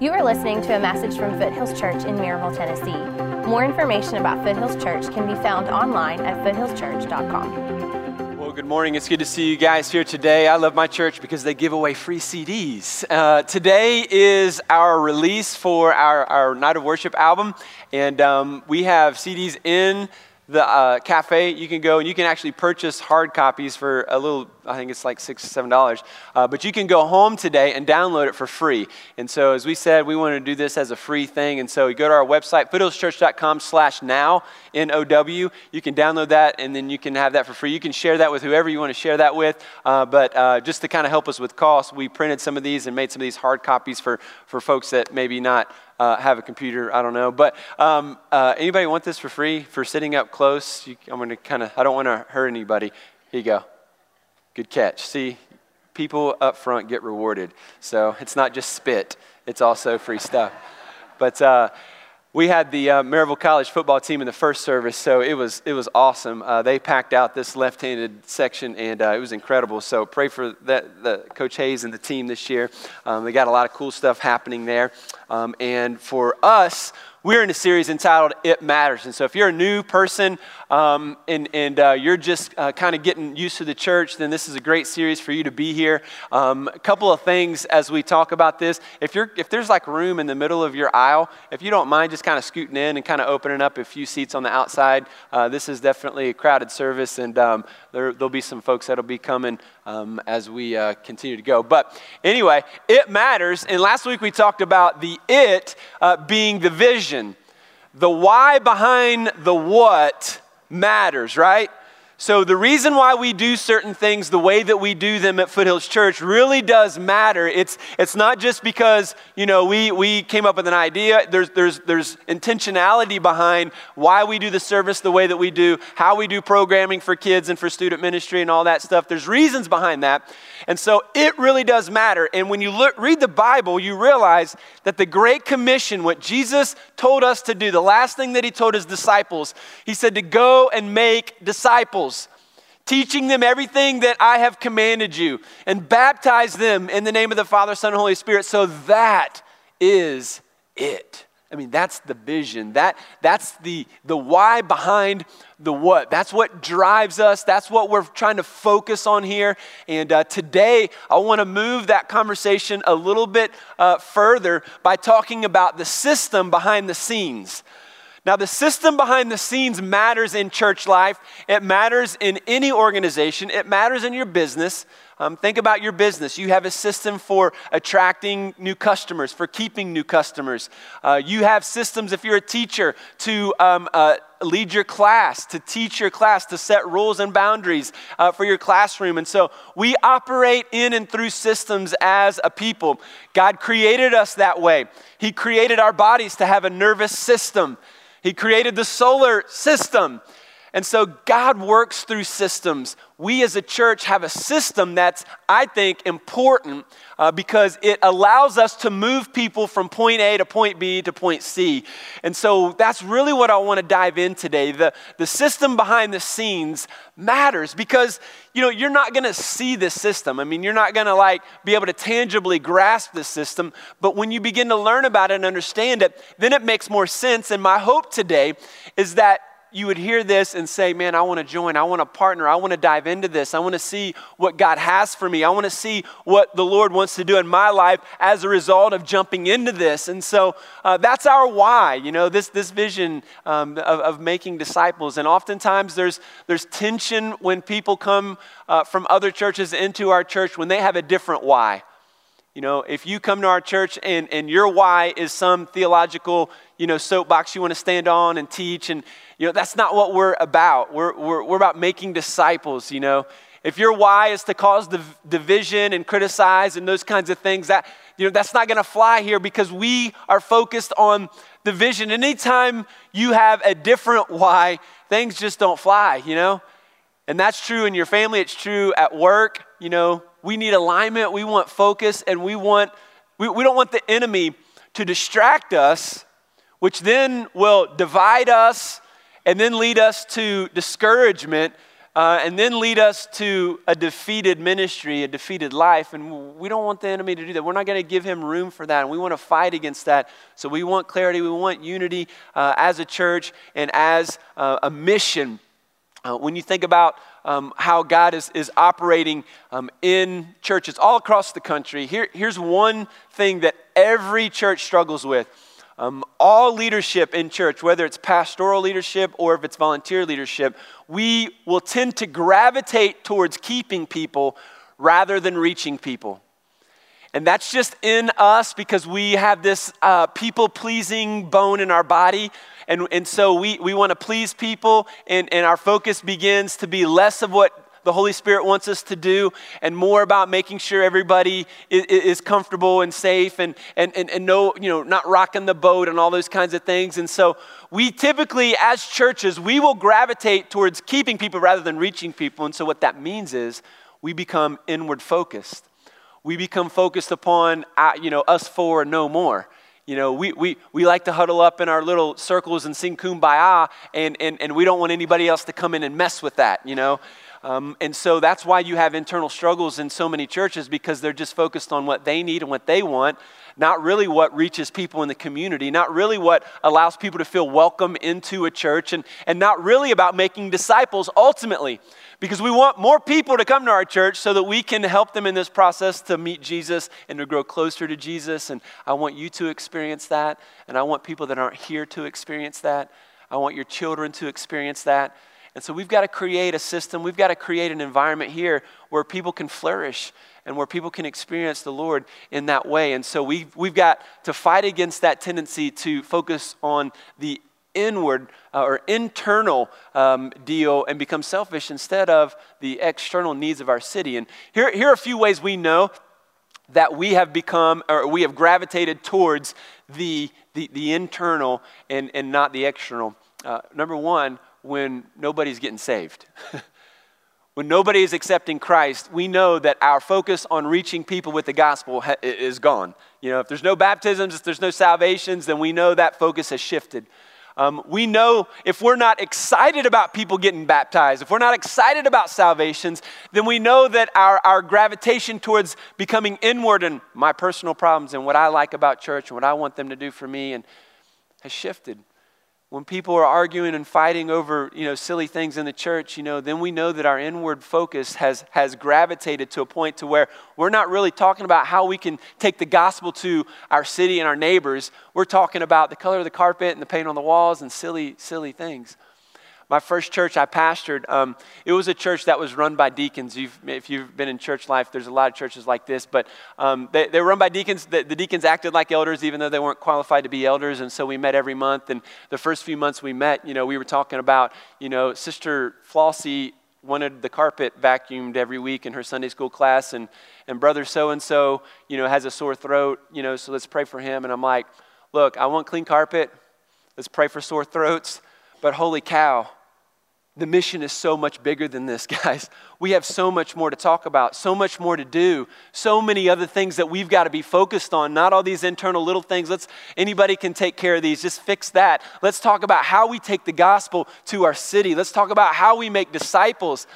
You are listening to a message from Foothills Church in Maryville, Tennessee. More information about Foothills Church can be found online at foothillschurch.com. Well, good morning. It's good to see you guys here today. I love my church because they give away free CDs. Uh, today is our release for our, our Night of Worship album, and um, we have CDs in the uh, cafe, you can go and you can actually purchase hard copies for a little, I think it's like six, seven dollars. Uh, but you can go home today and download it for free. And so, as we said, we wanted to do this as a free thing. And so, you go to our website, foothillschurch.com slash now, N O W. You can download that and then you can have that for free. You can share that with whoever you want to share that with. Uh, but uh, just to kind of help us with costs, we printed some of these and made some of these hard copies for, for folks that maybe not uh, have a computer. I don't know. But um, uh, anybody want this for free for sitting up close? You, I'm going to kind of, I don't want to hurt anybody. Here you go. Good catch. See, people up front get rewarded. So it's not just spit, it's also free stuff. But, uh, we had the uh, Maryville College football team in the first service, so it was, it was awesome. Uh, they packed out this left handed section, and uh, it was incredible. So pray for that, the, Coach Hayes and the team this year. Um, they got a lot of cool stuff happening there. Um, and for us, we're in a series entitled It Matters. And so if you're a new person um, and, and uh, you're just uh, kind of getting used to the church, then this is a great series for you to be here. Um, a couple of things as we talk about this. If, you're, if there's like room in the middle of your aisle, if you don't mind just kind of scooting in and kind of opening up a few seats on the outside, uh, this is definitely a crowded service and um, there, will be some folks that'll be coming um, as we uh, continue to go. But anyway, it matters. And last week we talked about the it uh, being the vision. The why behind the what matters, right? So, the reason why we do certain things the way that we do them at Foothills Church really does matter. It's, it's not just because, you know, we, we came up with an idea. There's, there's, there's intentionality behind why we do the service the way that we do, how we do programming for kids and for student ministry and all that stuff. There's reasons behind that. And so, it really does matter. And when you look, read the Bible, you realize that the Great Commission, what Jesus told us to do, the last thing that he told his disciples, he said to go and make disciples disciples, teaching them everything that I have commanded you, and baptize them in the name of the Father, Son, and Holy Spirit. So that is it. I mean, that's the vision. That, that's the, the why behind the what. That's what drives us. That's what we're trying to focus on here. And uh, today, I want to move that conversation a little bit uh, further by talking about the system behind the scenes. Now, the system behind the scenes matters in church life. It matters in any organization. It matters in your business. Um, think about your business. You have a system for attracting new customers, for keeping new customers. Uh, you have systems, if you're a teacher, to um, uh, lead your class, to teach your class, to set rules and boundaries uh, for your classroom. And so we operate in and through systems as a people. God created us that way. He created our bodies to have a nervous system. He created the solar system. And so God works through systems. We as a church have a system that's, I think, important uh, because it allows us to move people from point A to point B to point C. And so that's really what I want to dive in today. The, the system behind the scenes matters because, you know, you're not going to see this system. I mean, you're not going to like be able to tangibly grasp this system. But when you begin to learn about it and understand it, then it makes more sense. And my hope today is that you would hear this and say, Man, I want to join. I want to partner. I want to dive into this. I want to see what God has for me. I want to see what the Lord wants to do in my life as a result of jumping into this. And so uh, that's our why, you know, this, this vision um, of, of, making disciples. And oftentimes there's, there's tension when people come uh, from other churches into our church when they have a different why. You know, if you come to our church and, and your why is some theological, you know, soapbox you want to stand on and teach, and, you know, that's not what we're about. We're, we're, we're about making disciples, you know. If your why is to cause div- division and criticize and those kinds of things, that, you know, that's not going to fly here because we are focused on the vision. Anytime you have a different why, things just don't fly, you know. And that's true in your family, it's true at work, you know we need alignment, we want focus, and we want we, we don't want the enemy to distract us, which then will divide us and then lead us to discouragement uh, and then lead us to a defeated ministry, a defeated life. And we don't want the enemy to do that. We're not going to give him room for that. And we want to fight against that. So we want clarity, we want unity uh, as a church and as uh, a mission. Uh, when you think about um, how God is, is operating um, in churches all across the country, here, here's one thing that every church struggles with um, all leadership in church, whether it's pastoral leadership or if it's volunteer leadership, we will tend to gravitate towards keeping people rather than reaching people. And that's just in us because we have this uh, people pleasing bone in our body. And, and so we, we want to please people, and, and our focus begins to be less of what the Holy Spirit wants us to do and more about making sure everybody is, is comfortable and safe and, and, and, and no, you know, not rocking the boat and all those kinds of things. And so we typically, as churches, we will gravitate towards keeping people rather than reaching people. And so what that means is we become inward focused. We become focused upon, uh, you know, us four and no more. You know, we, we, we like to huddle up in our little circles and sing kumbaya, and, and, and we don't want anybody else to come in and mess with that, you know? Um, and so that's why you have internal struggles in so many churches because they're just focused on what they need and what they want, not really what reaches people in the community, not really what allows people to feel welcome into a church, and, and not really about making disciples ultimately. Because we want more people to come to our church so that we can help them in this process to meet Jesus and to grow closer to Jesus. And I want you to experience that. And I want people that aren't here to experience that. I want your children to experience that. And so we've got to create a system, we've got to create an environment here where people can flourish and where people can experience the Lord in that way. And so we've, we've got to fight against that tendency to focus on the inward uh, or internal um, deal and become selfish instead of the external needs of our city. And here, here are a few ways we know that we have become or we have gravitated towards the, the, the internal and, and not the external. Uh, number one, when nobody's getting saved. when nobody is accepting Christ, we know that our focus on reaching people with the gospel ha- is gone. You know, if there's no baptisms, if there's no salvations, then we know that focus has shifted. Um, we know if we're not excited about people getting baptized, if we're not excited about salvations, then we know that our, our gravitation towards becoming inward and my personal problems and what I like about church and what I want them to do for me and has shifted when people are arguing and fighting over you know silly things in the church you know then we know that our inward focus has has gravitated to a point to where we're not really talking about how we can take the gospel to our city and our neighbors. We're talking about the color of the carpet and the paint on the walls and silly silly things my first church I pastored, um, it was a church that was run by deacons. You've, if you've been in church life, there's a lot of churches like this, but um, they, they were run by deacons. The, the, deacons acted like elders, even though they weren't qualified to be elders. And so we met every month. And the first few months we met, you know, we were talking about, you know, Sister Flossie wanted the carpet vacuumed every week in her Sunday school class, and, and brother so and so, you know, has a sore throat, you know, so let's pray for him. And I'm like, look, I want clean carpet. Let's pray for sore throats. But holy cow, the mission is so much bigger than this, guys. We have so much more to talk about, so much more to do, so many other things that we've got to be focused on. Not all these internal little things. Let's anybody can take care of these. Just fix that. Let's talk about how we take the gospel to our city. Let's talk about how we make disciples.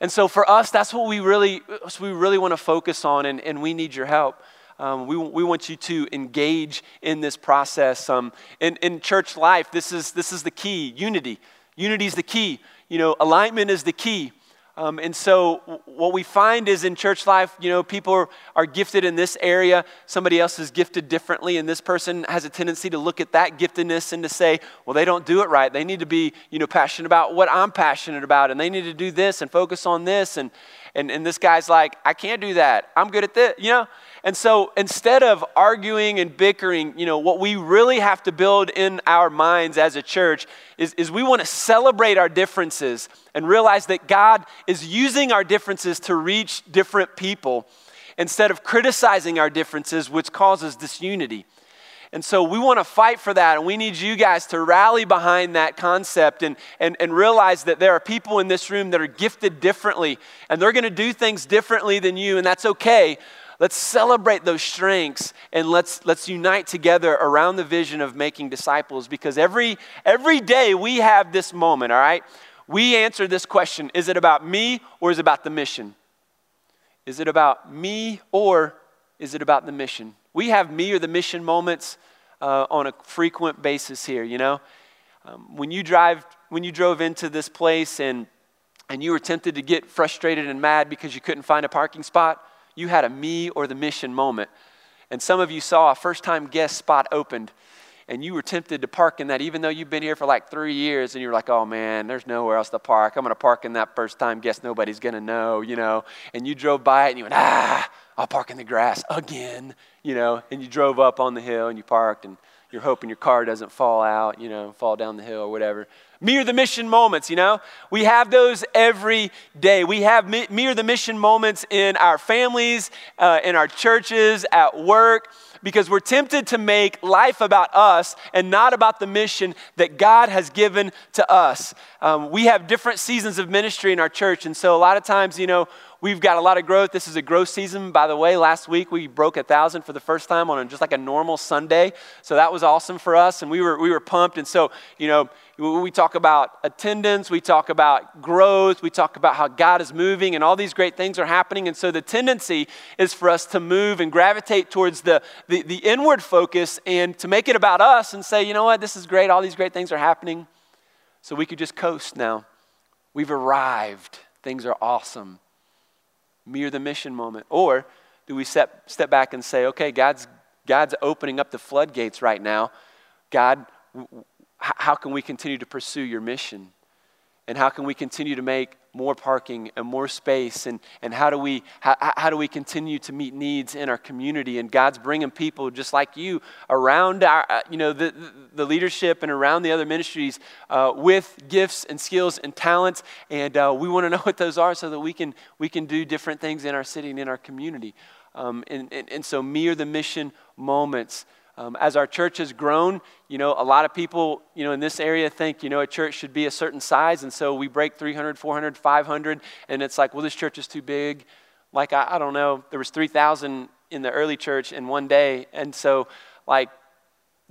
And so for us, that's what we really, we really want to focus on, and, and we need your help. Um, we, we want you to engage in this process. Um, in, in church life, this is, this is the key unity. Unity is the key. You know, alignment is the key. Um, and so, what we find is in church life, you know, people are, are, gifted in this area, somebody else is gifted differently, and this person has a tendency to look at that giftedness and to say, well, they don't do it right. They need to be, you know, passionate about what I'm passionate about, and they need to do this and focus on this. And, and, and this guy's like, I can't do that. I'm good at this, you know? And so instead of arguing and bickering, you know, what we really have to build in our minds as a church is, is we want to celebrate our differences and realize that God is using our differences to reach different people instead of criticizing our differences, which causes disunity. And so we want to fight for that, and we need you guys to rally behind that concept and, and, and realize that there are people in this room that are gifted differently, and they're going to do things differently than you, and that's okay. Let's celebrate those strengths and let's, let's unite together around the vision of making disciples because every, every day we have this moment, all right? we answer this question is it about me or is it about the mission? Is it about me or is it about the mission? We have me or the mission moments uh, on a frequent basis here, you know? Um, when you drive, when you drove into this place and, and you were tempted to get frustrated and mad because you couldn't find a parking spot, you had a me or the mission moment. And some of you saw a first time guest spot opened and you were tempted to park in that even though you've been here for like three years and you're like, oh man, there's nowhere else to park. I'm going to park in that first time guess nobody's going to know, you know. And you drove by it and you went, ah, I'll park in the grass again, you know. And you drove up on the hill and you parked and you're hoping your car doesn't fall out, you know, fall down the hill or whatever. Me or the mission moments, you know? We have those every day. We have me, me or the mission moments in our families, uh, in our churches, at work because we're tempted to make life about us and not about the mission that God has given to us. Um, we have different seasons of ministry in our church, and so a lot of times, you know, We've got a lot of growth. This is a growth season. By the way, last week we broke a thousand for the first time on just like a normal Sunday. So that was awesome for us, and we were we were pumped. And so, you know, we talk about attendance, we talk about growth, we talk about how God is moving, and all these great things are happening. And so the tendency is for us to move and gravitate towards the, the, the inward focus and to make it about us and say, you know what, this is great, all these great things are happening. So we could just coast now. We've arrived, things are awesome me or the mission moment? Or do we step, step back and say, okay, God's, God's opening up the floodgates right now. God, how can we continue to pursue your mission? And how can we continue to make more parking and more space? And, and how, do we, how, how do we continue to meet needs in our community? And God's bringing people just like you around our, uh, you know, the, the leadership and around the other ministries uh, with gifts and skills and talents. And uh, we want to know what those are so that we can, we can do different things in our city and in our community. Um, and, and, and so, me or the mission moments. Um, as our church has grown, you know, a lot of people, you know, in this area think, you know, a church should be a certain size. And so we break 300, 400, 500. And it's like, well, this church is too big. Like, I, I don't know, there was 3,000 in the early church in one day. And so, like,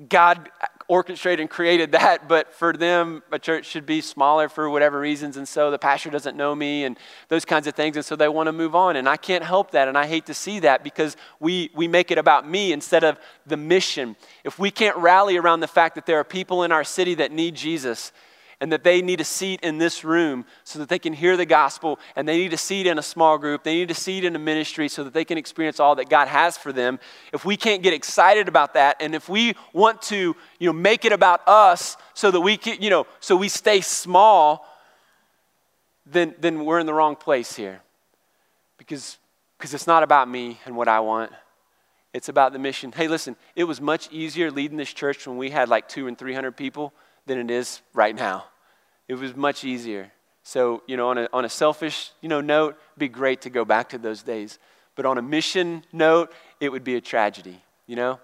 God orchestrated and created that, but for them, a church should be smaller for whatever reasons. And so the pastor doesn't know me and those kinds of things. And so they want to move on. And I can't help that. And I hate to see that because we, we make it about me instead of the mission. If we can't rally around the fact that there are people in our city that need Jesus, and that they need a seat in this room so that they can hear the gospel and they need a seat in a small group they need a seat in a ministry so that they can experience all that god has for them. If we can't get excited about that and if we want to you know make it about us so that we can you know so we stay small then then we're in the wrong place here. Because because it's not about me and what i want. It's about the mission. Hey listen it was much easier leading this church when we had like two and three hundred people than it is right now it was much easier. So, you know, on a, on a selfish, you know, note, it'd be great to go back to those days. But on a mission note, it would be a tragedy, you know?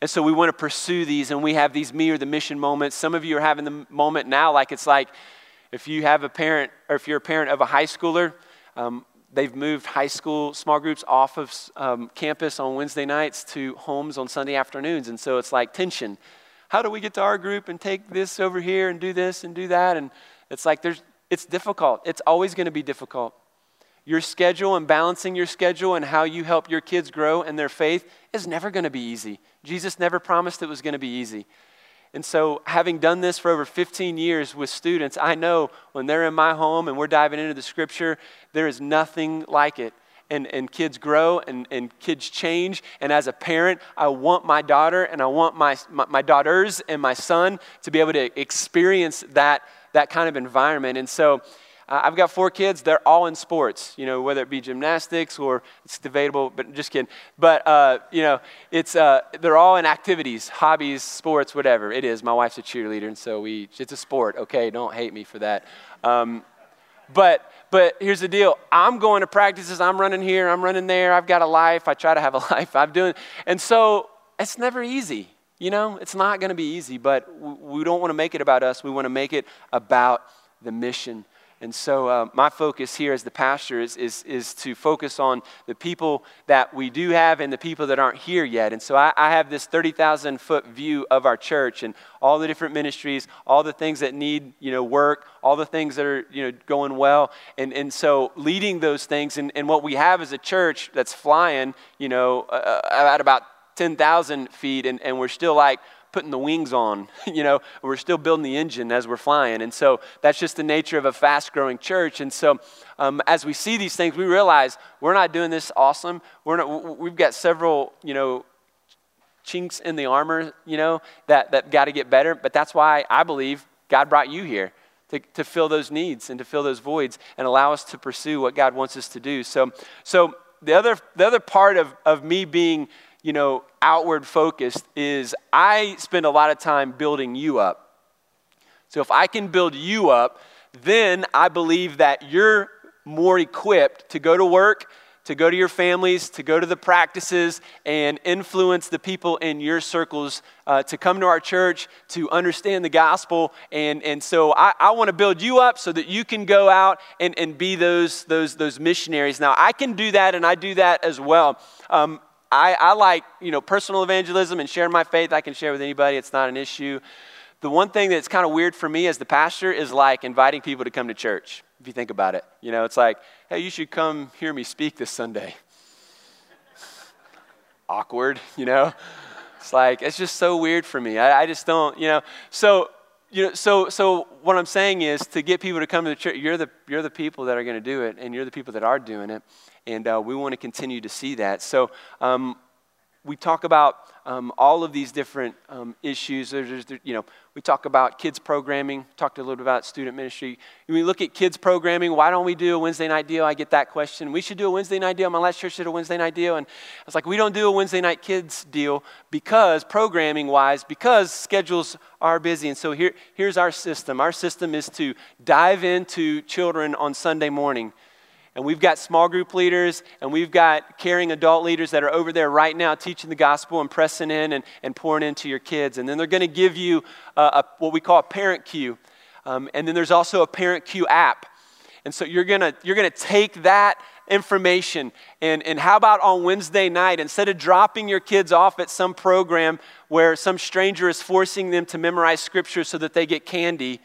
And so we want to pursue these, and we have these me or the mission moments. Some of you are having the moment now, like it's like if you have a parent, or if you're a parent of a high schooler, um, they've moved high school small groups off of um, campus on Wednesday nights to homes on Sunday afternoons. And so it's like tension how do we get to our group and take this over here and do this and do that? And it's like there's, it's difficult. It's always going to be difficult. Your schedule and balancing your schedule and how you help your kids grow and their faith is never going to be easy. Jesus never promised it was going to be easy. And so, having done this for over 15 years with students, I know when they're in my home and we're diving into the scripture, there is nothing like it and, and kids grow and, and kids change. And as a parent, I want my daughter and I want my, my, my daughters and my son to be able to experience that, that kind of environment. And so, uh, I've got four kids. They're all in sports, you know, whether it be gymnastics or it's debatable, but just kidding. But, uh, you know, it's, uh, they're all in activities, hobbies, sports, whatever it is. My wife's a cheerleader, and so we, it's a sport, okay? Don't hate me for that. Um, but, but here's the deal I'm going to practices, I'm running here, I'm running there, I've got a life, I try to have a life, I'm doing, and so it's never easy. You know, it's not going to be easy, but we don't want to make it about us. We want to make it about the mission. And so, uh, my focus here as the pastor is, is, is to focus on the people that we do have and the people that aren't here yet. And so, I, I have this 30,000 foot view of our church and all the different ministries, all the things that need you know, work, all the things that are you know, going well. And, and so, leading those things and, and what we have as a church that's flying you know, uh, uh at about 10,000 feet, and, and we're still like, putting the wings on. you know, we're still building the engine as we're flying. And so that's just the nature of a fast growing church. And so um, as we see these things, we realize we're not doing this awesome. We're not, we've got several, you know, chinks in the armor, you know, that, that got to get better. But that's why I believe God brought you here. To, to fill those needs and to fill those voids and allow us to pursue what God wants us to do. So, so the other, the other part of, of me being you know, outward focused is I spend a lot of time building you up. So if I can build you up, then I believe that you're more equipped to go to work, to go to your families, to go to the practices, and influence the people in your circles uh, to come to our church, to understand the gospel. And, and so I, I want to build you up so that you can go out and, and be those, those, those missionaries. Now, I can do that, and I do that as well. Um, I, I like, you know, personal evangelism and sharing my faith. I can share with anybody. It's not an issue. The one thing that's kind of weird for me as the pastor is like inviting people to come to church, if you think about it. You know, it's like, hey, you should come hear me speak this Sunday. Awkward, you know? It's like, it's just so weird for me. I, I just don't, you know. So, you know, so, so what I'm saying is to get people to come to the church, you're the, you're the people that are going to do it, and you're the people that are doing it and uh, we want to continue to see that. So um, we talk about um, all of these different um, issues. There's, there's, you know, we talk about kids programming. Talked a little bit about student ministry. When we look at kids programming, why don't we do a Wednesday night deal? I get that question. We should do a Wednesday night deal. My last church did a Wednesday night deal, and I was like, we don't do a Wednesday night kids deal because programming wise, because schedules are busy. And so here, here's our system. Our system is to dive into children on Sunday morning and we've got small group leaders and we've got caring adult leaders that are over there right now teaching the gospel and pressing in and, and pouring into your kids. And then they're going to give you a, a, what we call a parent cue. Um, and then there's also a parent cue app. And so you're going to you're going to take that information and, and how about on Wednesday night, instead of dropping your kids off at some program where some stranger is forcing them to memorize scripture so that they get candy,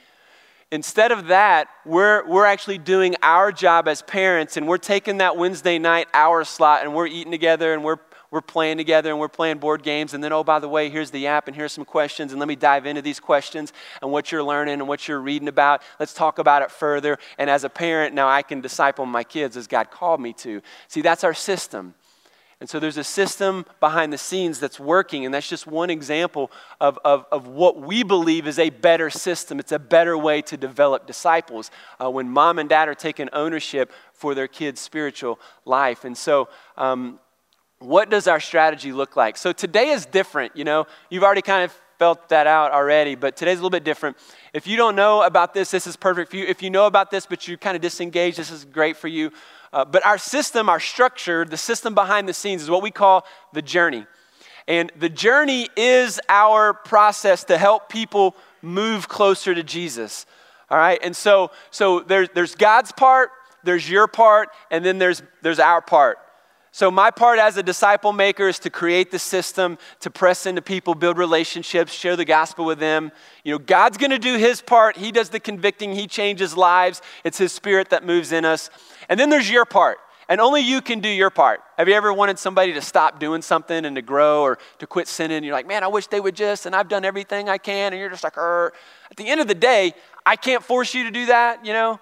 Instead of that, we're, we're actually doing our job as parents and we're taking that Wednesday night hour slot and we're eating together and we're, we're playing together and we're playing board games. And then, oh, by the way, here's the app and here's some questions. And let me dive into these questions and what you're learning and what you're reading about. Let's talk about it further. And as a parent, now I can disciple my kids as God called me to. See, that's our system. And so there's a system behind the scenes that's working, and that's just one example of, of, of what we believe is a better system. It's a better way to develop disciples uh, when mom and dad are taking ownership for their kids' spiritual life. And so, um, what does our strategy look like? So today is different, you know. You've already kind of felt that out already, but today's a little bit different. If you don't know about this, this is perfect for you. If you know about this, but you're kind of disengaged, this is great for you. Uh, but our system, our structure, the system behind the scenes is what we call the journey. And the journey is our process to help people move closer to Jesus. All right? And so, so there's, there's God's part, there's your part, and then there's, there's our part. So, my part as a disciple maker is to create the system, to press into people, build relationships, share the gospel with them. You know, God's going to do his part. He does the convicting, he changes lives. It's his spirit that moves in us. And then there's your part. And only you can do your part. Have you ever wanted somebody to stop doing something and to grow or to quit sinning? You're like, man, I wish they would just, and I've done everything I can. And you're just like, er. At the end of the day, I can't force you to do that, you know?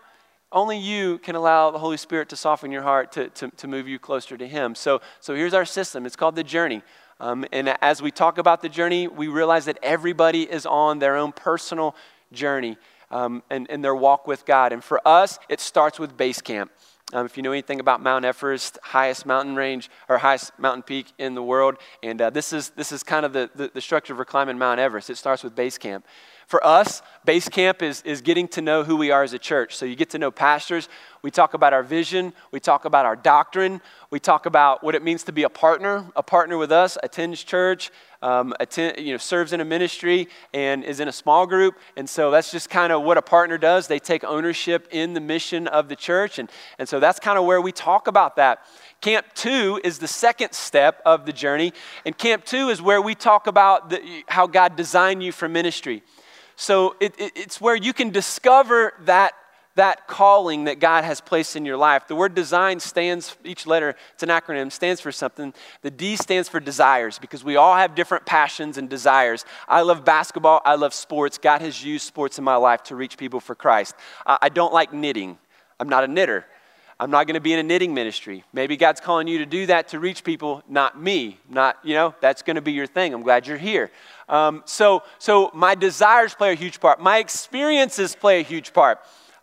Only you can allow the Holy Spirit to soften your heart to, to, to move you closer to Him. So, so here's our system. It's called the journey. Um, and as we talk about the journey, we realize that everybody is on their own personal journey um, and, and their walk with God. And for us, it starts with base camp. Um, if you know anything about Mount Everest, highest mountain range or highest mountain peak in the world, and uh, this is this is kind of the, the, the structure for climbing Mount Everest. It starts with base camp. For us, base camp is, is getting to know who we are as a church. So you get to know pastors. We talk about our vision. We talk about our doctrine. We talk about what it means to be a partner, a partner with us, attends church, um, attend, you know, serves in a ministry, and is in a small group. And so that's just kind of what a partner does. They take ownership in the mission of the church. And, and so that's kind of where we talk about that. Camp two is the second step of the journey. And camp two is where we talk about the, how God designed you for ministry. So it, it, it's where you can discover that that calling that God has placed in your life. The word design stands, each letter, it's an acronym, stands for something. The D stands for desires because we all have different passions and desires. I love basketball, I love sports. God has used sports in my life to reach people for Christ. I don't like knitting, I'm not a knitter. I'm not going to be in a knitting ministry. Maybe God's calling you to do that to reach people, not me. Not, you know, that's going to be your thing. I'm glad you're here. Um, so, so my desires play a huge part. My experiences play a huge part.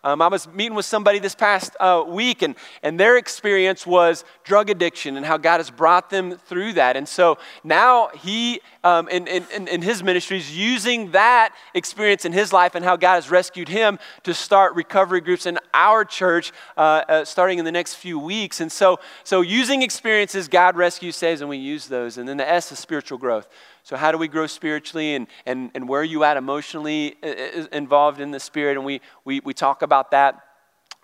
Um, I was meeting with somebody this past uh, week, and, and their experience was drug addiction and how God has brought them through that. And so now he, um, in, in, in his ministry, is using that experience in his life and how God has rescued him to start recovery groups in our church uh, uh, starting in the next few weeks. And so, so using experiences, God rescues, saves, and we use those. And then the S is spiritual growth. So, how do we grow spiritually and, and, and where are you at emotionally involved in the spirit? And we, we, we talk about that.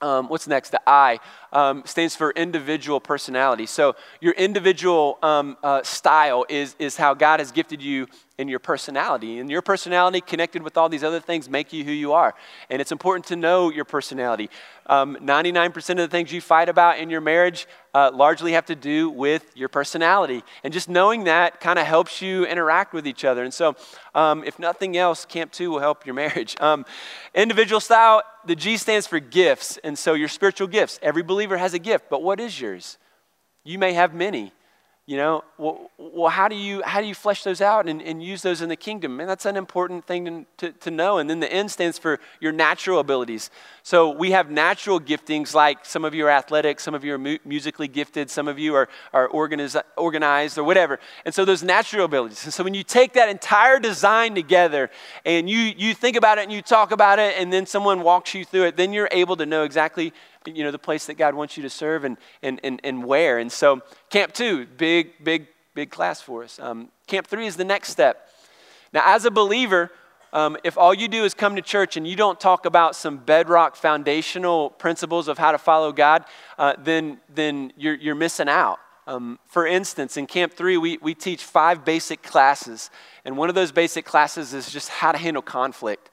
Um, what's next? The I um, stands for individual personality. So, your individual um, uh, style is, is how God has gifted you in your personality. And your personality, connected with all these other things, make you who you are. And it's important to know your personality. Um, 99% of the things you fight about in your marriage uh, largely have to do with your personality. And just knowing that kind of helps you interact with each other. And so, um, if nothing else, Camp 2 will help your marriage. Um, individual style, the G stands for gifts. And so, your spiritual gifts. Every believer has a gift, but what is yours? You may have many. You know, well, well, how, do you, how do you flesh those out and, and use those in the kingdom? And that's an important thing to, to, to know. And then the N stands for your natural abilities. So we have natural giftings, like some of you are athletic, some of you are mu- musically gifted, some of you are, are organiz- organized or whatever. And so those natural abilities. And so when you take that entire design together and you, you think about it and you talk about it, and then someone walks you through it, then you're able to know exactly you know, the place that God wants you to serve and, and, and, and where. And so, Camp 2, big, big, big class for us. Um, camp 3 is the next step. Now, as a believer, um, if all you do is come to church and you don't talk about some bedrock foundational principles of how to follow God, uh, then, then you're, you're missing out. Um, for instance, in Camp 3, we, we teach five basic classes. And one of those basic classes is just how to handle conflict.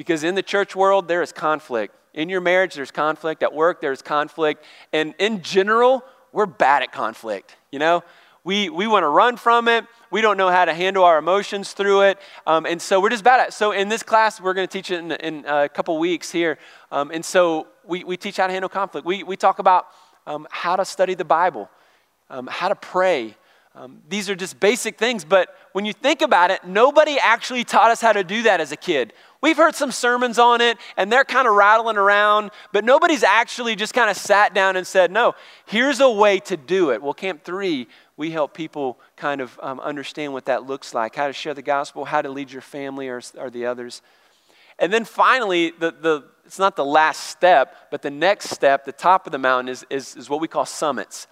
Because in the church world, there is conflict. In your marriage, there's conflict. At work, there's conflict. And in general, we're bad at conflict. You know, we, we want to run from it. We don't know how to handle our emotions through it. Um, and so we're just bad at it. So in this class, we're going to teach it in, in a couple weeks here. Um, and so we, we teach how to handle conflict. We, we talk about um, how to study the Bible, um, how to pray. Um, these are just basic things, but when you think about it, nobody actually taught us how to do that as a kid. We've heard some sermons on it and they're kind of rattling around, but nobody's actually just kind of sat down and said, no, here's a way to do it. Well, Camp 3, we help people kind of um, understand what that looks like, how to share the gospel, how to lead your family or, or the others. And then finally, the, the, it's not the last step, but the next step, the top of the mountain, is, is, is what we call summits.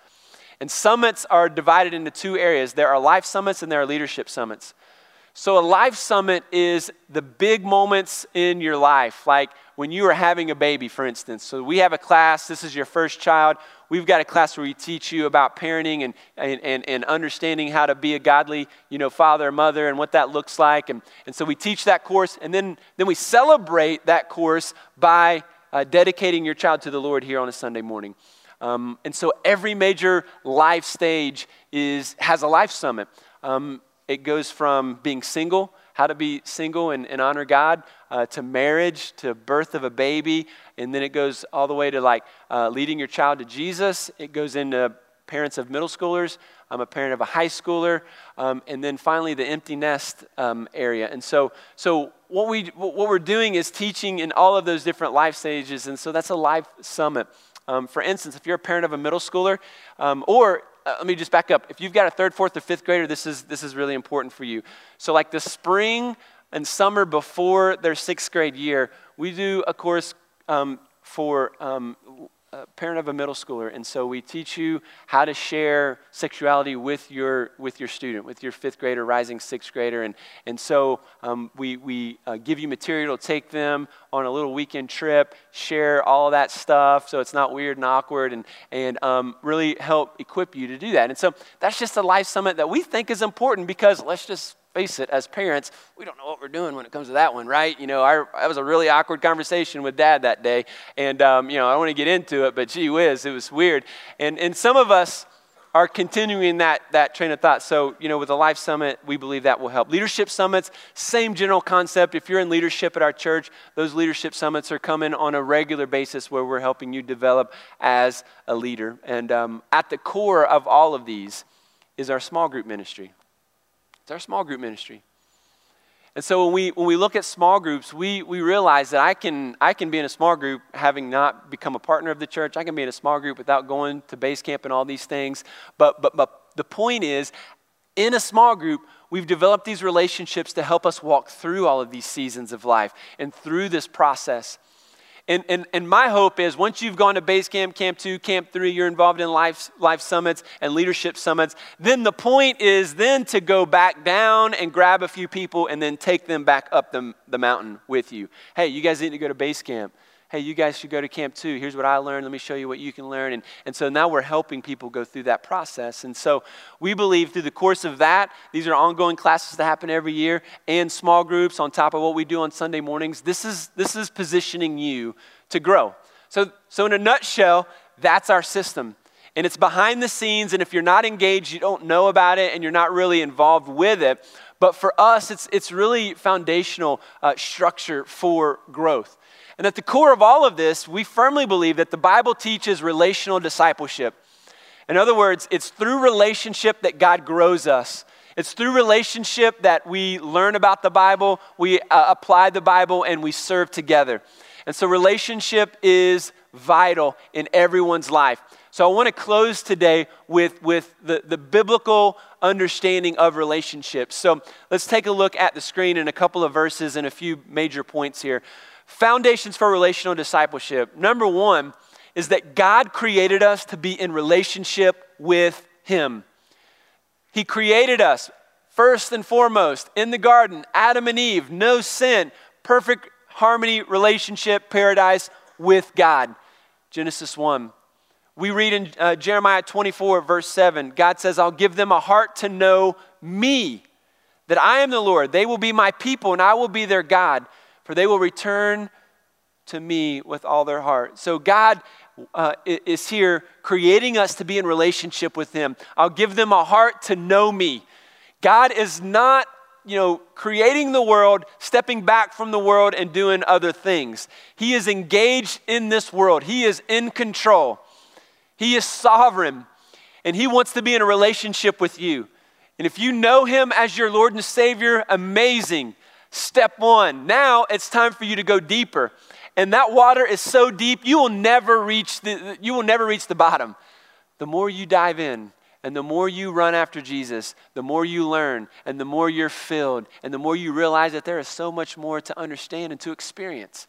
And summits are divided into two areas there are life summits and there are leadership summits. So, a life summit is the big moments in your life, like when you are having a baby, for instance. So, we have a class, this is your first child. We've got a class where we teach you about parenting and, and, and understanding how to be a godly you know, father or mother and what that looks like. And, and so, we teach that course, and then, then we celebrate that course by uh, dedicating your child to the Lord here on a Sunday morning. Um, and so, every major life stage is, has a life summit. Um, it goes from being single, how to be single and, and honor God, uh, to marriage, to birth of a baby, and then it goes all the way to like uh, leading your child to Jesus. It goes into parents of middle schoolers. I'm a parent of a high schooler, um, and then finally the empty nest um, area. And so, so what we what we're doing is teaching in all of those different life stages, and so that's a life summit. Um, for instance, if you're a parent of a middle schooler, um, or uh, let me just back up. If you've got a third, fourth, or fifth grader, this is, this is really important for you. So, like the spring and summer before their sixth grade year, we do a course um, for um, a parent of a middle schooler, and so we teach you how to share sexuality with your with your student, with your fifth grader, rising sixth grader, and and so um, we we uh, give you material take them on a little weekend trip, share all that stuff, so it's not weird and awkward, and and um, really help equip you to do that. And so that's just a life summit that we think is important because let's just face it, as parents, we don't know what we're doing when it comes to that one, right? You know, I, that was a really awkward conversation with dad that day. And, um, you know, I don't want to get into it, but gee whiz, it was weird. And, and some of us are continuing that, that train of thought. So, you know, with the Life Summit, we believe that will help. Leadership summits, same general concept. If you're in leadership at our church, those leadership summits are coming on a regular basis where we're helping you develop as a leader. And um, at the core of all of these is our small group ministry. It's our small group ministry. And so when we, when we look at small groups, we, we realize that I can, I can be in a small group having not become a partner of the church. I can be in a small group without going to base camp and all these things. But, but, but the point is, in a small group, we've developed these relationships to help us walk through all of these seasons of life and through this process. And, and, and my hope is once you've gone to base camp, camp two, camp three, you're involved in life, life summits and leadership summits, then the point is then to go back down and grab a few people and then take them back up the, the mountain with you. Hey, you guys need to go to base camp. Hey, you guys should go to camp two. Here's what I learned. Let me show you what you can learn. And, and so now we're helping people go through that process. And so we believe through the course of that, these are ongoing classes that happen every year and small groups on top of what we do on Sunday mornings. This is, this is positioning you to grow. So, so in a nutshell, that's our system. And it's behind the scenes, and if you're not engaged, you don't know about it, and you're not really involved with it. But for us, it's, it's really foundational uh, structure for growth. And at the core of all of this, we firmly believe that the Bible teaches relational discipleship. In other words, it's through relationship that God grows us. It's through relationship that we learn about the Bible, we uh, apply the Bible, and we serve together. And so, relationship is vital in everyone's life. So, I want to close today with, with the, the biblical understanding of relationships. So, let's take a look at the screen and a couple of verses and a few major points here. Foundations for relational discipleship. Number one is that God created us to be in relationship with Him. He created us first and foremost in the garden, Adam and Eve, no sin, perfect harmony, relationship, paradise with God. Genesis 1. We read in uh, Jeremiah 24, verse 7, God says, I'll give them a heart to know me, that I am the Lord. They will be my people, and I will be their God for they will return to me with all their heart. So God uh, is here creating us to be in relationship with Him. I'll give them a heart to know me. God is not, you know, creating the world, stepping back from the world, and doing other things. He is engaged in this world, He is in control, He is sovereign, and He wants to be in a relationship with you. And if you know Him as your Lord and Savior, amazing. Step one. Now it's time for you to go deeper. And that water is so deep, you will never reach the, you will never reach the bottom. The more you dive in, and the more you run after Jesus, the more you learn, and the more you're filled, and the more you realize that there is so much more to understand and to experience.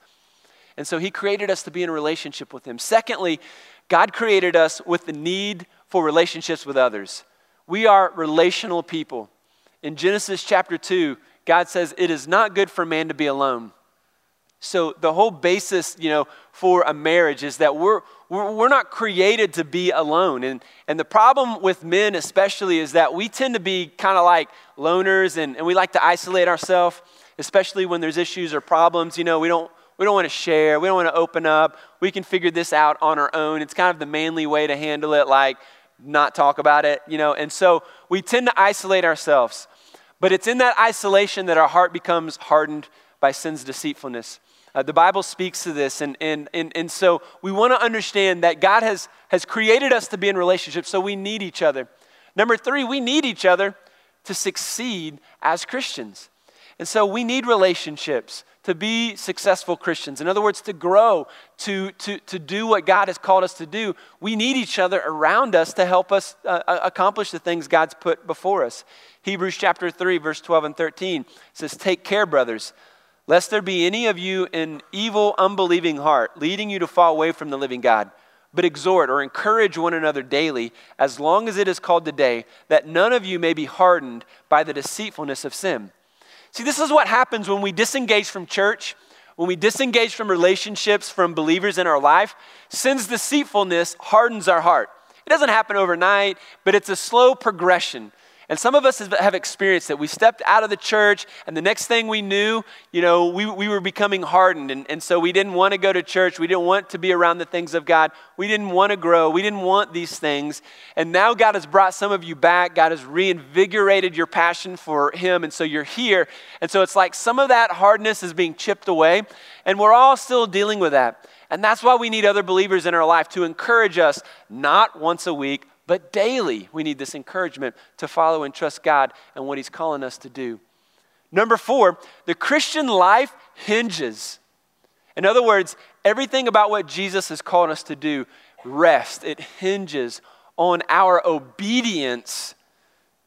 And so He created us to be in a relationship with Him. Secondly, God created us with the need for relationships with others. We are relational people. In Genesis chapter 2, God says it is not good for man to be alone. So the whole basis, you know, for a marriage is that we're, we're, we're not created to be alone. And, and the problem with men especially is that we tend to be kind of like loners and, and we like to isolate ourselves, especially when there's issues or problems. You know, we don't, we don't want to share. We don't want to open up. We can figure this out on our own. It's kind of the manly way to handle it, like not talk about it, you know. And so we tend to isolate ourselves. But it's in that isolation that our heart becomes hardened by sin's deceitfulness. Uh, the Bible speaks to this, and, and, and, and so we want to understand that God has, has created us to be in relationships, so we need each other. Number three, we need each other to succeed as Christians. And so we need relationships to be successful Christians. In other words, to grow, to, to, to do what God has called us to do. We need each other around us to help us uh, uh accomplish the things God's put before us. Hebrews chapter 3, verse 12 and 13 says, Take care, brothers, lest there be any of you an evil, unbelieving heart, leading you to fall away from the living God. but exhort or encourage one another daily, as long as it is called today, that none of you may be hardened by the deceitfulness of sin. See, this is what happens when we disengage from church, when we disengage from relationships, from believers in our life. Sin's deceitfulness hardens our heart. It doesn't happen overnight, but it's a slow progression. And some of us have experienced it. We stepped out of the church, and the next thing we knew, you know, we, we were becoming hardened. And, and so we didn't want to go to church. We didn't want to be around the things of God. We didn't want to grow. We didn't want these things. And now God has brought some of you back. God has reinvigorated your passion for Him. And so you're here. And so it's like some of that hardness is being chipped away. And we're all still dealing with that. And that's why we need other believers in our life to encourage us, not once a week, but daily, we need this encouragement to follow and trust God and what He's calling us to do. Number four, the Christian life hinges. In other words, everything about what Jesus has called us to do rests, it hinges on our obedience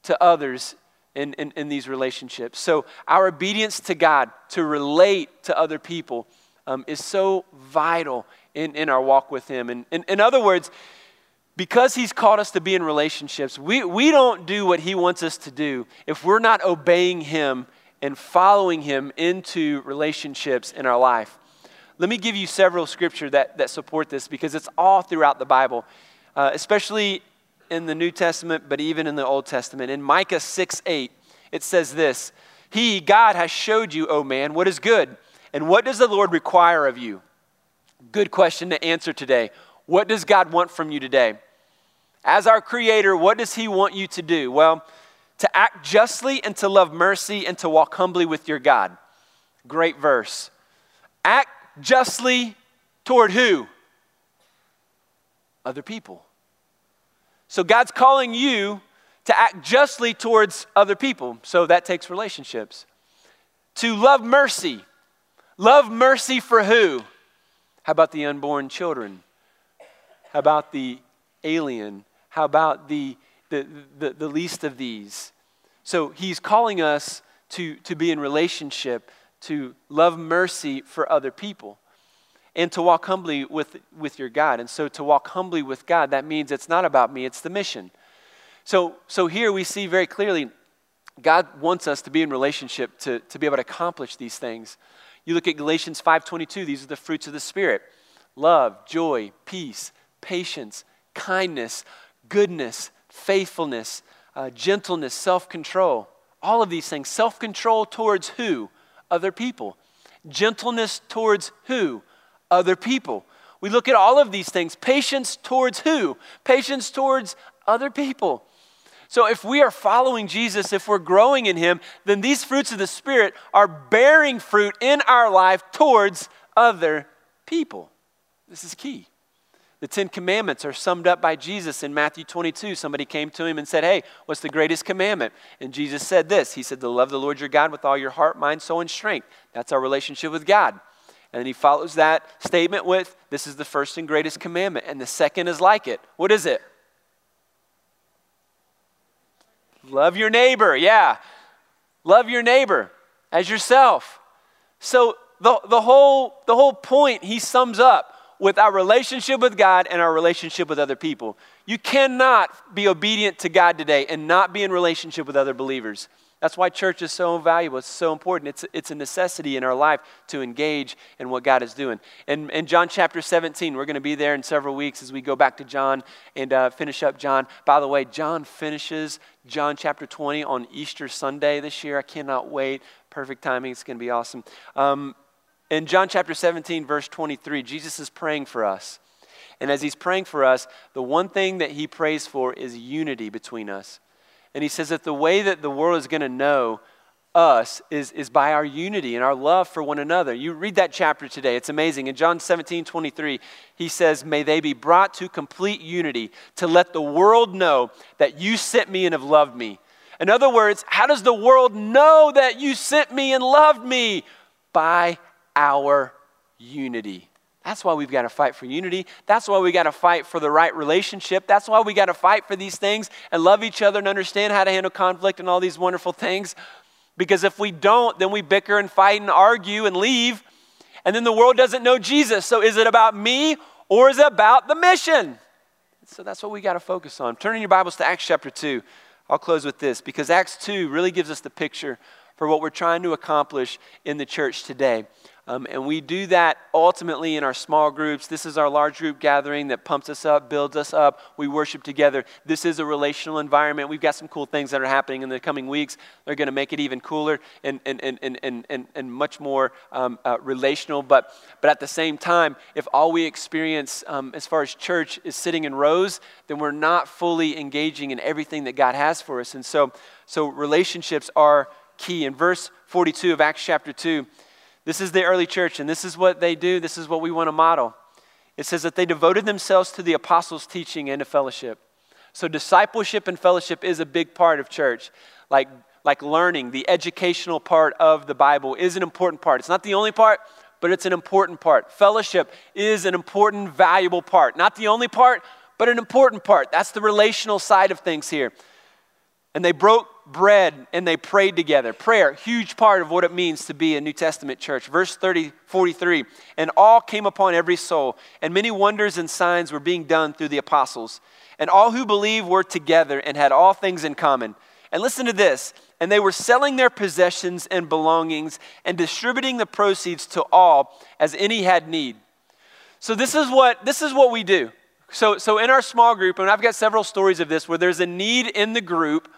to others in, in, in, these relationships. So, our obedience to God, to relate to other people, um, is so vital in, in our walk with Him. And, in, in other words, because he's called us to be in relationships, we, we don't do what he wants us to do if we're not obeying him and following him into relationships in our life. Let me give you several scripture that, that support this because it's all throughout the Bible, uh, especially in the New Testament, but even in the Old Testament. In Micah 6 8, it says this He, God, has showed you, O man, what is good. And what does the Lord require of you? Good question to answer today. What does God want from you today? As our Creator, what does He want you to do? Well, to act justly and to love mercy and to walk humbly with your God. Great verse. Act justly toward who? Other people. So God's calling you to act justly towards other people. So that takes relationships. To love mercy. Love mercy for who? How about the unborn children? About the alien? How about the, the, the, the least of these? So he's calling us to, to be in relationship, to love mercy for other people, and to walk humbly with, with your God. And so to walk humbly with God, that means it's not about me, it's the mission. So, so here we see very clearly God wants us to be in relationship to, to be able to accomplish these things. You look at Galatians 5:22, these are the fruits of the Spirit love, joy, peace, patience, kindness, goodness, faithfulness, uh, gentleness, self control. All of these things. Self control towards who? Other people. Gentleness towards who? Other people. We look at all of these things. Patience towards who? Patience towards other people. So, if we are following Jesus, if we're growing in Him, then these fruits of the Spirit are bearing fruit in our life towards other people. This is key. The Ten Commandments are summed up by Jesus in Matthew 22. Somebody came to him and said, Hey, what's the greatest commandment? And Jesus said this He said, To love the Lord your God with all your heart, mind, soul, and strength. That's our relationship with God. And then he follows that statement with, This is the first and greatest commandment. And the second is like it. What is it? Love your neighbor. Yeah. Love your neighbor as yourself. So the, the, whole, the whole point he sums up with our relationship with God and our relationship with other people. You cannot be obedient to God today and not be in relationship with other believers. That's why church is so valuable. It's so important. It's, it's a necessity in our life to engage in what God is doing. And in John chapter 17, we're going to be there in several weeks as we go back to John and uh, finish up John. By the way, John finishes John chapter 20 on Easter Sunday this year. I cannot wait. Perfect timing. It's going to be awesome. Um, in John chapter 17, verse 23, Jesus is praying for us. And as he's praying for us, the one thing that he prays for is unity between us. And he says that the way that the world is going to know us is, is by our unity and our love for one another. You read that chapter today, it's amazing. In John 17, 23, he says, May they be brought to complete unity to let the world know that you sent me and have loved me. In other words, how does the world know that you sent me and loved me? By our unity. That's why we've got to fight for unity. That's why we got to fight for the right relationship. That's why we got to fight for these things and love each other and understand how to handle conflict and all these wonderful things. Because if we don't, then we bicker and fight and argue and leave, and then the world doesn't know Jesus. So is it about me or is it about the mission? So that's what we got to focus on. Turning your Bibles to Acts chapter 2. I'll close with this because Acts 2 really gives us the picture for what we're trying to accomplish in the church today. Um, and we do that ultimately in our small groups. This is our large group gathering that pumps us up, builds us up. We worship together. This is a relational environment. We've got some cool things that are happening in the coming weeks. They're going to make it even cooler and, and, and, and, and, and much more um, uh, relational. But, but at the same time, if all we experience um, as far as church is sitting in rows, then we're not fully engaging in everything that God has for us. And so, so relationships are key. In verse 42 of Acts chapter 2, this is the early church, and this is what they do. This is what we want to model. It says that they devoted themselves to the apostles' teaching and to fellowship. So, discipleship and fellowship is a big part of church. Like, like learning, the educational part of the Bible is an important part. It's not the only part, but it's an important part. Fellowship is an important, valuable part. Not the only part, but an important part. That's the relational side of things here. And they broke bread and they prayed together. Prayer, huge part of what it means to be a New Testament church. Verse 30, 43, and all came upon every soul, and many wonders and signs were being done through the apostles. And all who believed were together and had all things in common. And listen to this. And they were selling their possessions and belongings and distributing the proceeds to all as any had need. So this is what this is what we do. So so in our small group, and I've got several stories of this where there's a need in the group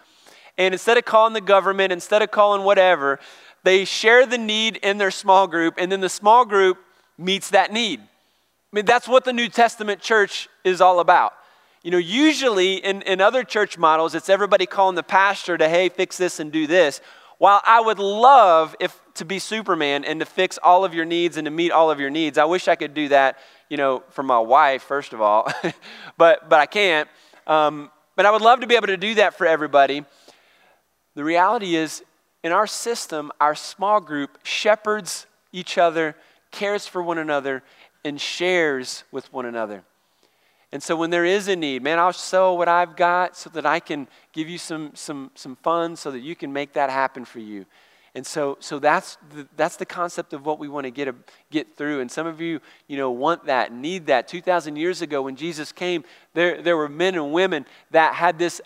and instead of calling the government, instead of calling whatever, they share the need in their small group, and then the small group meets that need. I mean, that's what the New Testament church is all about. You know, usually in, in other church models, it's everybody calling the pastor to, hey, fix this and do this. While I would love if to be Superman and to fix all of your needs and to meet all of your needs, I wish I could do that, you know, for my wife, first of all, but, but I can't. Um, but I would love to be able to do that for everybody. The reality is, in our system, our small group shepherds each other, cares for one another, and shares with one another. And so when there is a need, man, I'll sell what I've got so that I can give you some, some, some funds so that you can make that happen for you. And so, so that's, the, that's the concept of what we want to get, a, get through. And some of you, you know, want that, need that. 2,000 years ago when Jesus came, there, there were men and women that had this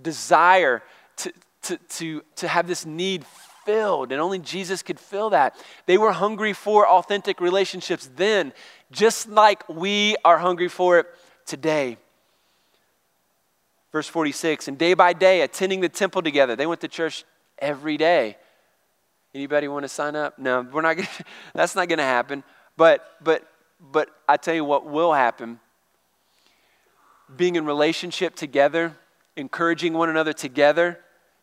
desire to, to, to, to have this need filled, and only Jesus could fill that. They were hungry for authentic relationships then, just like we are hungry for it today. Verse 46, and day by day, attending the temple together. They went to church every day. Anybody want to sign up? No, we're not gonna, that's not going to happen. But, but, but I tell you what will happen. Being in relationship together, encouraging one another together,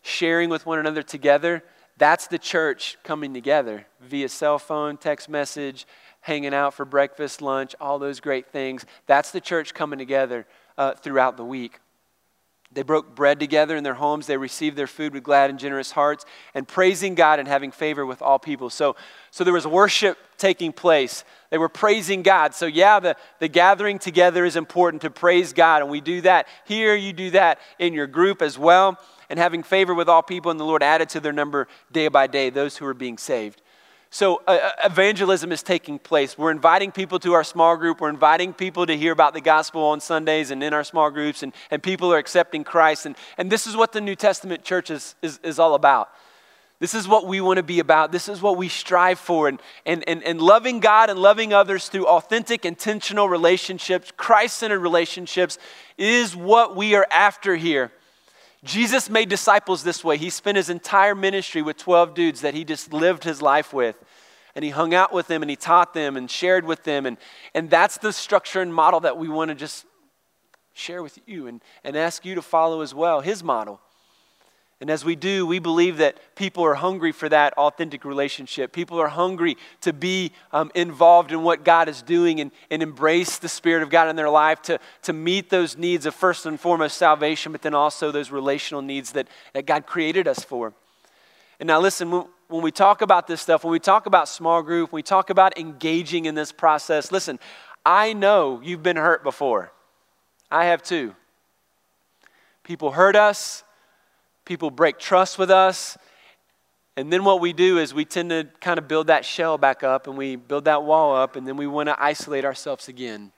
sharing with one another together, that's the church coming together via cell phone, text message, hanging out for breakfast, lunch, all those great things. That's the church coming together uh, throughout the week. They broke bread together in their homes. They received their food with glad and generous hearts and praising God and having favor with all people. So, so there was worship taking place. They were praising God. So, yeah, the, the gathering together is important to praise God, and we do that here. You do that in your group as well and having favor with all people, and the Lord added to their number day by day those who were being saved. So, uh, uh, evangelism is taking place. We're inviting people to our small group. We're inviting people to hear about the gospel on Sundays and in our small groups, and, and people are accepting Christ. And, and this is what the New Testament church is, is, is all about. This is what we want to be about. This is what we strive for. And, and, and, and loving God and loving others through authentic, intentional relationships, Christ centered relationships, is what we are after here. Jesus made disciples this way. He spent his entire ministry with 12 dudes that he just lived his life with. And he hung out with them and he taught them and shared with them. And, and that's the structure and model that we want to just share with you and, and ask you to follow as well, his model. And as we do, we believe that people are hungry for that authentic relationship. People are hungry to be um, involved in what God is doing and, and embrace the Spirit of God in their life, to, to meet those needs of first and foremost salvation, but then also those relational needs that, that God created us for. And now, listen, when we talk about this stuff, when we talk about small group, when we talk about engaging in this process, listen, I know you've been hurt before. I have too. People hurt us people break trust with us. And then what we do is we tend to kind of build that shell back up and we build that wall up and then we want to isolate ourselves again.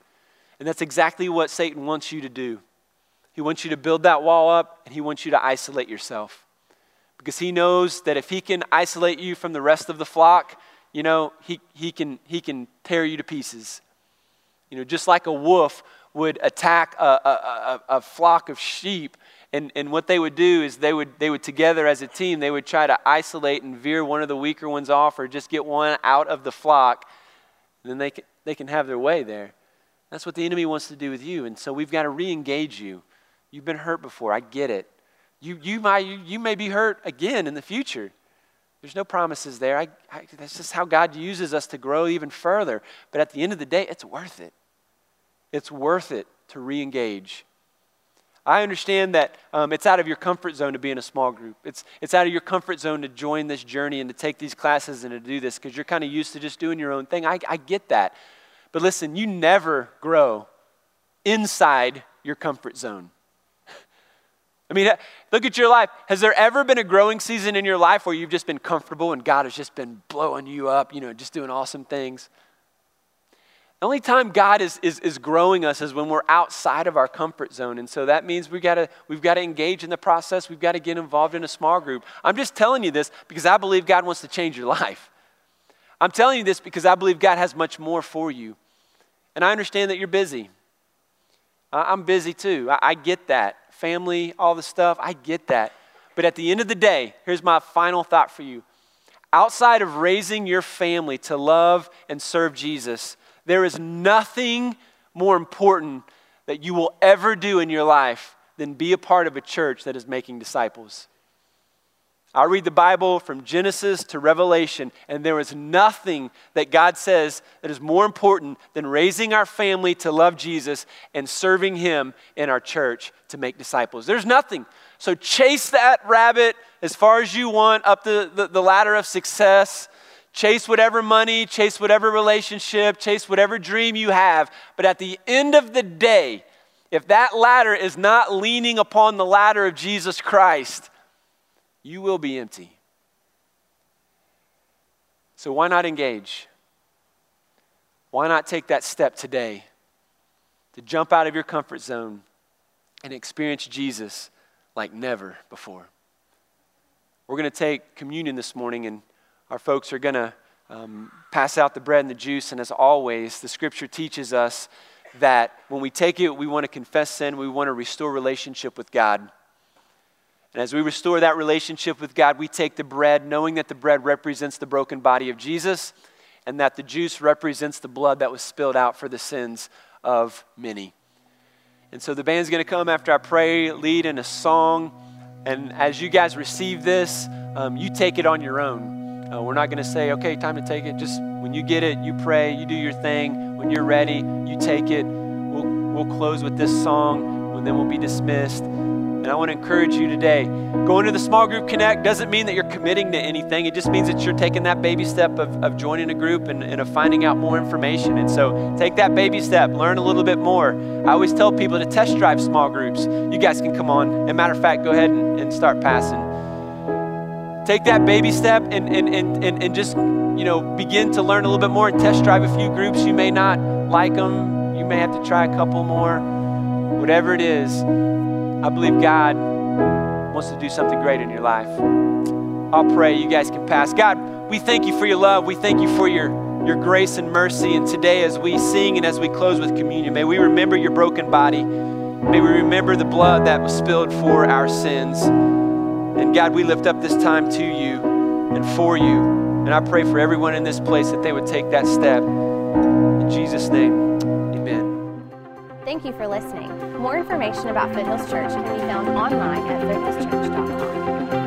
And that's exactly what Satan wants you to do. He wants you to build that wall up and he wants you to isolate yourself. Because he knows that if he can isolate you from the rest of the flock, you know, he, he, can, he can tear you to pieces. You know, just like a wolf would attack a, a, a, a flock of sheep, and, and what they would do is they would, they would together as a team, they would try to isolate and veer one of the weaker ones off or just get one out of the flock. And then they can, they can have their way there. That's what the enemy wants to do with you. And so we've got to re engage you. You've been hurt before. I get it. You, you, might, you, you may be hurt again in the future. There's no promises there. I, I, that's just how God uses us to grow even further. But at the end of the day, it's worth it. It's worth it to re engage. I understand that um, it's out of your comfort zone to be in a small group. It's, it's out of your comfort zone to join this journey and to take these classes and to do this because you're kind of used to just doing your own thing. I, I get that. But listen, you never grow inside your comfort zone. I mean, look at your life. Has there ever been a growing season in your life where you've just been comfortable and God has just been blowing you up, you know, just doing awesome things? The only time God is, is, is growing us is when we're outside of our comfort zone. And so that means we gotta, we've got to engage in the process. We've got to get involved in a small group. I'm just telling you this because I believe God wants to change your life. I'm telling you this because I believe God has much more for you. And I understand that you're busy. I'm busy too. I, I get that family, all the stuff. I get that. But at the end of the day, here's my final thought for you. Outside of raising your family to love and serve Jesus, there is nothing more important that you will ever do in your life than be a part of a church that is making disciples. I read the Bible from Genesis to Revelation, and there is nothing that God says that is more important than raising our family to love Jesus and serving Him in our church to make disciples. There's nothing. So chase that rabbit as far as you want up the, the, the ladder of success. Chase whatever money, chase whatever relationship, chase whatever dream you have. But at the end of the day, if that ladder is not leaning upon the ladder of Jesus Christ, you will be empty. So why not engage? Why not take that step today to jump out of your comfort zone and experience Jesus like never before? We're going to take communion this morning, and our folks are going to um, pass out the bread and the juice. And as always, the scripture teaches us that when we take it, we want to confess sin, we want to restore relationship with God. And as we restore that relationship with God, we take the bread, knowing that the bread represents the broken body of Jesus and that the juice represents the blood that was spilled out for the sins of many. And so the band's going to come after I pray, lead in a song. And as you guys receive this, um, you take it on your own. Uh, we're not going to say, okay, time to take it. Just when you get it, you pray, you do your thing. When you're ready, you take it. We'll, we'll close with this song, and then we'll be dismissed. And I want to encourage you today. Going to the Small Group Connect doesn't mean that you're committing to anything. It just means that you're taking that baby step of, of joining a group and, and of finding out more information. And so take that baby step, learn a little bit more. I always tell people to test drive small groups. You guys can come on. And matter of fact, go ahead and, and start passing. Take that baby step and, and, and, and, and just, you know, begin to learn a little bit more and test drive a few groups. You may not like them. You may have to try a couple more. Whatever it is, I believe God wants to do something great in your life. I'll pray. You guys can pass. God, we thank you for your love. We thank you for your, your grace and mercy. And today, as we sing and as we close with communion, may we remember your broken body. May we remember the blood that was spilled for our sins. And God, we lift up this time to you and for you. And I pray for everyone in this place that they would take that step. In Jesus' name, amen. Thank you for listening. More information about Foothills Church can be found online at foothillschurch.com.